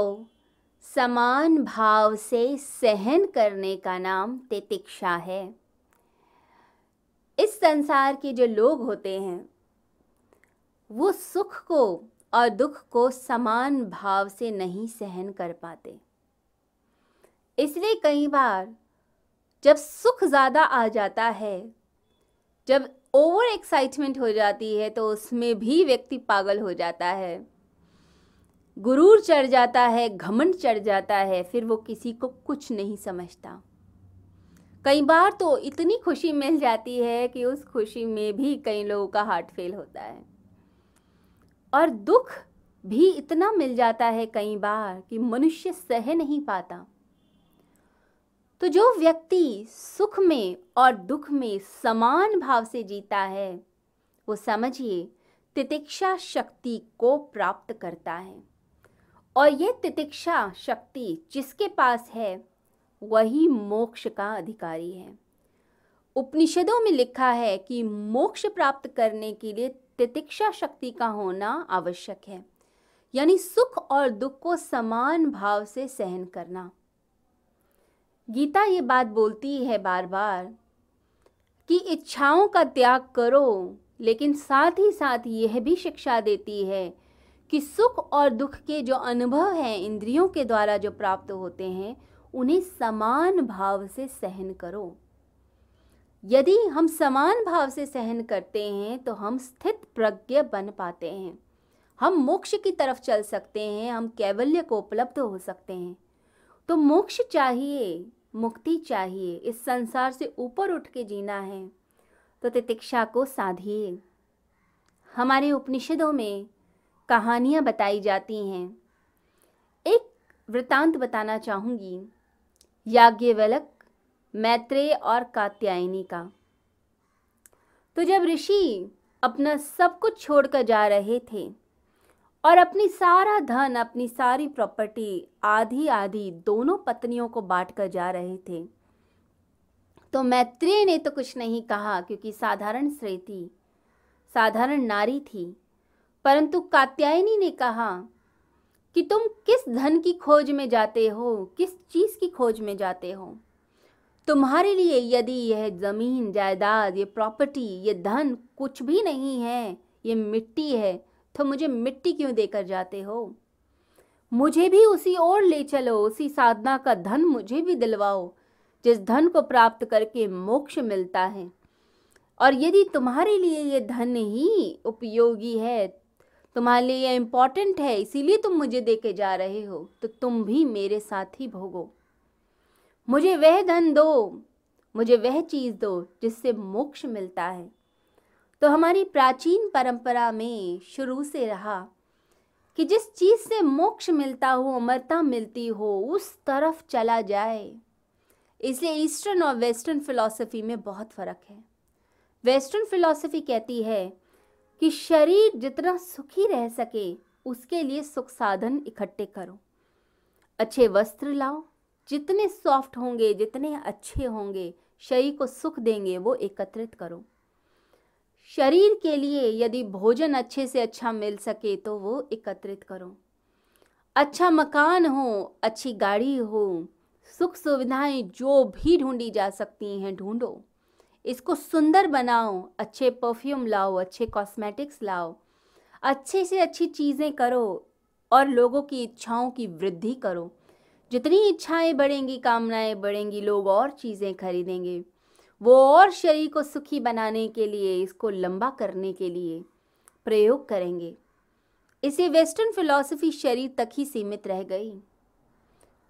को समान भाव से सहन करने का नाम तितिक्षा है। इस संसार के जो लोग होते हैं, वो सुख को और दुख को समान भाव से नहीं सहन कर पाते। इसलिए कई बार जब सुख ज़्यादा आ जाता है, जब ओवर एक्साइटमेंट हो जाती है तो उसमें भी व्यक्ति पागल हो जाता है। गुरूर चढ़ जाता है, घमंड चढ़ जाता है, फिर वो किसी को कुछ नहीं समझता। कई बार तो इतनी खुशी मिल जाती है कि उस खुशी में भी कई लोगों का हार्ट फेल होता है। और दुख भी इतना मिल जाता है कई बार कि मनुष्य सह नहीं पाता। तो जो व्यक्ति सुख में और दुख में समान भाव से जीता है, वो समझिए, तितिक्षा शक्ति को प्राप्त करता है। और ये तितिक्षा शक्ति जिसके पास है, वही मोक्ष का अधिकारी है। उपनिषदों में लिखा है कि मोक्ष प्राप्त करने के लिए तितिक्षा शक्ति का होना आवश्यक है, यानी सुख और दुख को समान भाव से सहन करना। गीता ये बात बोलती है बार बार कि इच्छाओं का त्याग करो, लेकिन साथ ही साथ यह भी शिक्षा देती है कि सुख और दुख के जो अनुभव हैं इंद्रियों के द्वारा जो प्राप्त होते हैं, उन्हें समान भाव से सहन करो। यदि हम समान भाव से सहन करते हैं तो हम स्थित प्रज्ञ बन पाते हैं। हम मोक्ष की तरफ़ चल सकते हैं, हम कैवल्य को उपलब्ध हो सकते हैं। तो मोक्ष चाहिए, मुक्ति चाहिए, इस संसार से ऊपर उठ के जीना है। तो तितिक्षा को साधिए। हमारे उपनिषदों में कहानियाँ बताई जाती हैं। एक वृतांत बताना चाहूँगी, याज्ञवलक, मैत्रेय और कात्यायनी का। तो जब ऋषि अपना सब कुछ छोड़कर जा रहे थे और अपनी सारा धन, अपनी सारी प्रॉपर्टी आधी आधी दोनों पत्नियों को बांट कर जा रहे थे तो मैत्रेय ने तो कुछ नहीं कहा, क्योंकि साधारण थी, साधारण नारी थी। परंतु कात्यायनी ने कहा कि तुम किस धन की खोज में जाते हो, किस चीज़ की खोज में जाते हो? तुम्हारे लिए यदि यह ज़मीन, जायदाद, ये प्रॉपर्टी ये धन कुछ भी नहीं है, ये मिट्टी है तो मुझे मिट्टी क्यों देकर जाते हो? मुझे भी उसी ओर ले चलो, उसी साधना का धन मुझे भी दिलवाओ, जिस धन को प्राप्त करके मोक्ष मिलता है। और यदि तुम्हारे लिए ये धन ही उपयोगी है तुम्हारे लिए ये इंपॉर्टेंट है, इसीलिए तुम मुझे दे के जा रहे हो। तो तुम भी मेरे साथ ही भोगो। मुझे वह धन दो, मुझे वह चीज़ दो जिससे मोक्ष मिलता है। तो हमारी प्राचीन परंपरा में शुरू से रहा कि जिस चीज़ से मोक्ष मिलता हो, अमरता मिलती हो, उस तरफ़ चला जाए। इसलिए ईस्टर्न और वेस्टर्न फिलॉसफी में बहुत फ़र्क है। वेस्टर्न फिलॉसफी कहती है कि शरीर जितना सुखी रह सके, उसके लिए सुख साधन इकट्ठे करो। अच्छे वस्त्र लाओ। जितने सॉफ्ट होंगे, जितने अच्छे होंगे, शरीर को सुख देंगे, वो एकत्रित करो। शरीर के लिए यदि भोजन अच्छे से अच्छा मिल सके तो वो एकत्रित करो। अच्छा मकान हो, अच्छी गाड़ी हो, सुख सुविधाएँ जो भी ढूंढी जा सकती हैं, ढूंढो। इसको सुंदर बनाओ, अच्छे परफ्यूम लाओ, अच्छे कॉस्मेटिक्स लाओ। अच्छे से अच्छी चीज़ें करो और लोगों की इच्छाओं की वृद्धि करो। जितनी इच्छाएँ बढ़ेंगी, कामनाएँ बढ़ेंगी, लोग और चीज़ें खरीदेंगे। वो और शरीर को सुखी बनाने के लिए, इसको लंबा करने के लिए प्रयोग करेंगे। इसे वेस्टर्न फिलॉसफी शरीर तक ही सीमित रह गई।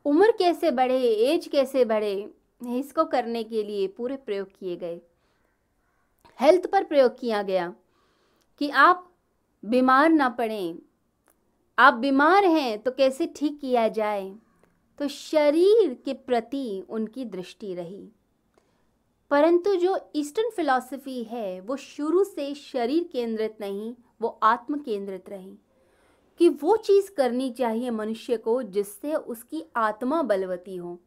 उम्र कैसे बढ़े, एज कैसे बढ़े, इसको करने के लिए पूरे प्रयोग किए गए। हेल्थ पर प्रयोग किया गया कि आप बीमार ना पड़ें। आप बीमार हैं तो कैसे ठीक किया जाए? तो शरीर के प्रति उनकी दृष्टि रही। परंतु जो ईस्टर्न फिलॉसफी है, वो शुरू से शरीर केंद्रित नहीं, वो आत्म केंद्रित रही। कि वो चीज़ करनी चाहिए मनुष्य को जिससे उसकी आत्मा बलवती हो।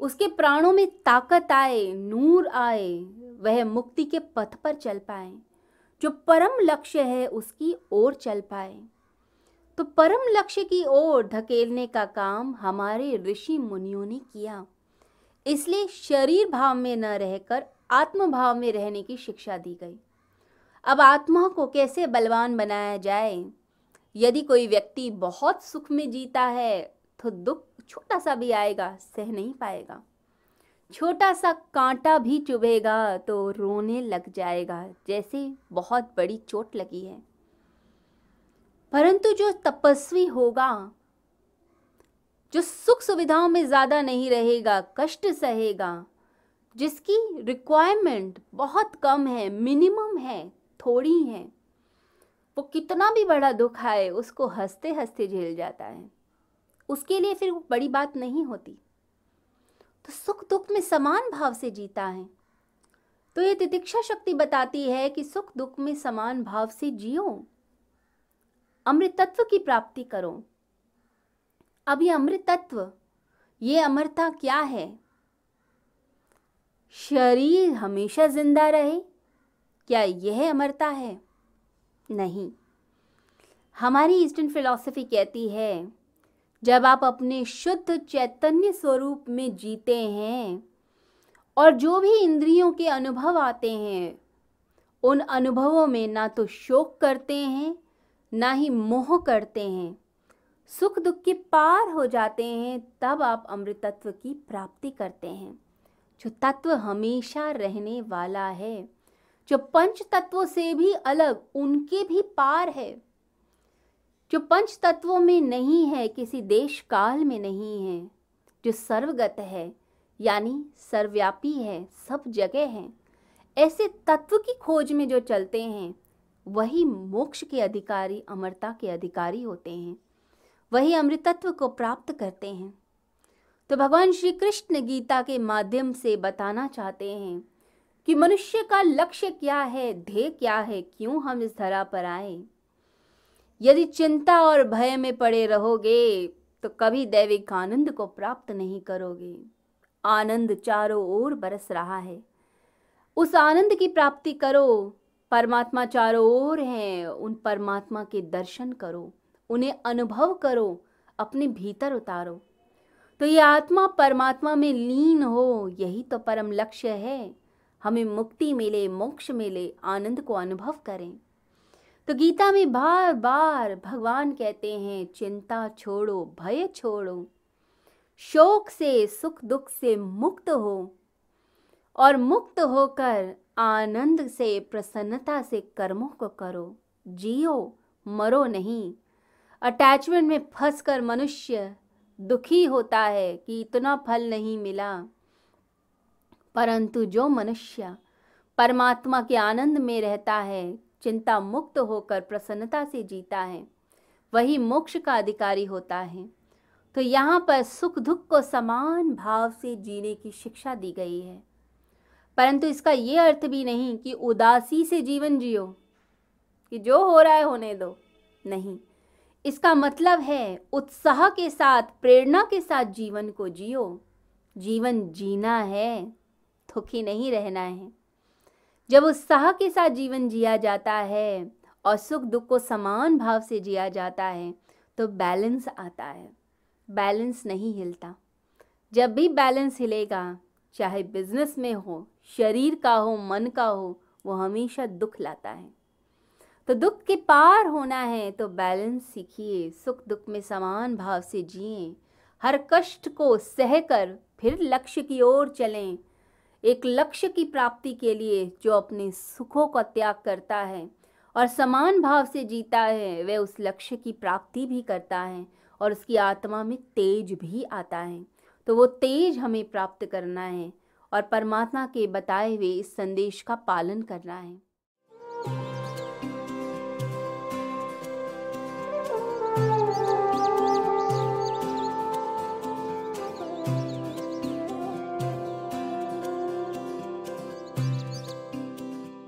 उसके प्राणों में ताकत आए, नूर आए वह मुक्ति के पथ पर चल पाए, जो परम लक्ष्य है उसकी ओर चल पाए। तो परम लक्ष्य की ओर धकेलने का काम हमारे ऋषि मुनियों ने किया। इसलिए शरीर भाव में न रहकर आत्म भाव में रहने की शिक्षा दी गई। अब आत्मा को कैसे बलवान बनाया जाए? यदि कोई व्यक्ति बहुत सुख में जीता है तो दुख छोटा सा भी आएगा, सह नहीं पाएगा। छोटा सा कांटा भी चुभेगा तो रोने लग जाएगा, जैसे बहुत बड़ी चोट लगी है। परंतु जो तपस्वी होगा, जो सुख सुविधाओं में ज़्यादा नहीं रहेगा, कष्ट सहेगा, जिसकी रिक्वायरमेंट बहुत कम है मिनिमम है, थोड़ी है, वो कितना भी बड़ा दुख आए, उसको हँसते हँसते झेल जाता है। उसके लिए फिर बड़ी बात नहीं होती। तो सुख दुख में समान भाव से जीता है। तो ये तितिक्षा शक्ति बताती है कि सुख दुख में समान भाव से जियो। अमृत तत्व की प्राप्ति करो। अब ये अमृत तत्व ये अमरता क्या है? शरीर हमेशा ज़िंदा रहे, क्या यह अमरता है? नहीं। हमारी ईस्टर्न फिलॉसफी कहती है जब आप अपने शुद्ध चैतन्य स्वरूप में जीते हैं और जो भी इंद्रियों के अनुभव आते हैं, उन अनुभवों में ना तो शोक करते हैं, ना ही मोह करते हैं। सुख दुख के पार हो जाते हैं, तब आप अमृत तत्व की प्राप्ति करते हैं। जो तत्व हमेशा रहने वाला है, जो पंच तत्वों से भी अलग, उनके भी पार है। जो पंच तत्वों में नहीं है, किसी देश काल में नहीं है, जो सर्वगत है, यानी सर्वव्यापी है, सब जगह है, ऐसे तत्व की खोज में जो चलते हैं, वही मोक्ष के अधिकारी, अमरता के अधिकारी होते हैं, वही अमृतत्व को प्राप्त करते हैं। तो भगवान श्री कृष्ण गीता के माध्यम से बताना चाहते हैं कि मनुष्य का लक्ष्य क्या है, ध्येय क्या है, क्यों हम इस धरा पर आए? यदि चिंता और भय में पड़े रहोगे तो कभी दैविक आनंद को प्राप्त नहीं करोगे। आनंद चारों ओर बरस रहा है। उस आनंद की प्राप्ति करो। परमात्मा चारों ओर हैं। उन परमात्मा के दर्शन करो। उन्हें अनुभव करो। अपने भीतर उतारो। तो ये आत्मा परमात्मा में लीन हो, यही तो परम लक्ष्य है। हमें मुक्ति मिले, मोक्ष मिले, आनंद को अनुभव करें। तो गीता में बार बार भगवान कहते हैं, चिंता छोड़ो, भय छोड़ो। शोक से, सुख दुख से मुक्त हो और मुक्त होकर आनंद से, प्रसन्नता से कर्मों को करो। जियो, मरो नहीं। अटैचमेंट में फंस कर मनुष्य दुखी होता है कि इतना फल नहीं मिला। परंतु जो मनुष्य परमात्मा के आनंद में रहता है चिंता मुक्त होकर प्रसन्नता से जीता है। वही मोक्ष का अधिकारी होता है। तो यहाँ पर सुख दुख को समान भाव से जीने की शिक्षा दी गई है। परंतु इसका ये अर्थ भी नहीं कि उदासी से जीवन जियो, कि जो हो रहा है होने दो। नहीं, इसका मतलब है उत्साह के साथ, प्रेरणा के साथ जीवन को जियो। जीवन जीना है, दुखी नहीं रहना है। जब उत्साह के साथ जीवन जिया जाता है और सुख दुख को समान भाव से जिया जाता है तो बैलेंस आता है। बैलेंस नहीं हिलता। जब भी बैलेंस हिलेगा, चाहे बिज़नेस में हो, शरीर का हो, मन का हो, वो हमेशा दुख लाता है। तो दुख के पार होना है तो बैलेंस सीखिए, सुख दुख में समान भाव से जिए। हर कष्ट को सहकर फिर लक्ष्य की ओर चलें। एक लक्ष्य की प्राप्ति के लिए जो अपने सुखों का त्याग करता है और समान भाव से जीता है, वह उस लक्ष्य की प्राप्ति भी करता है और उसकी आत्मा में तेज भी आता है। तो वो तेज हमें प्राप्त करना है और परमात्मा के बताए हुए इस संदेश का पालन करना है।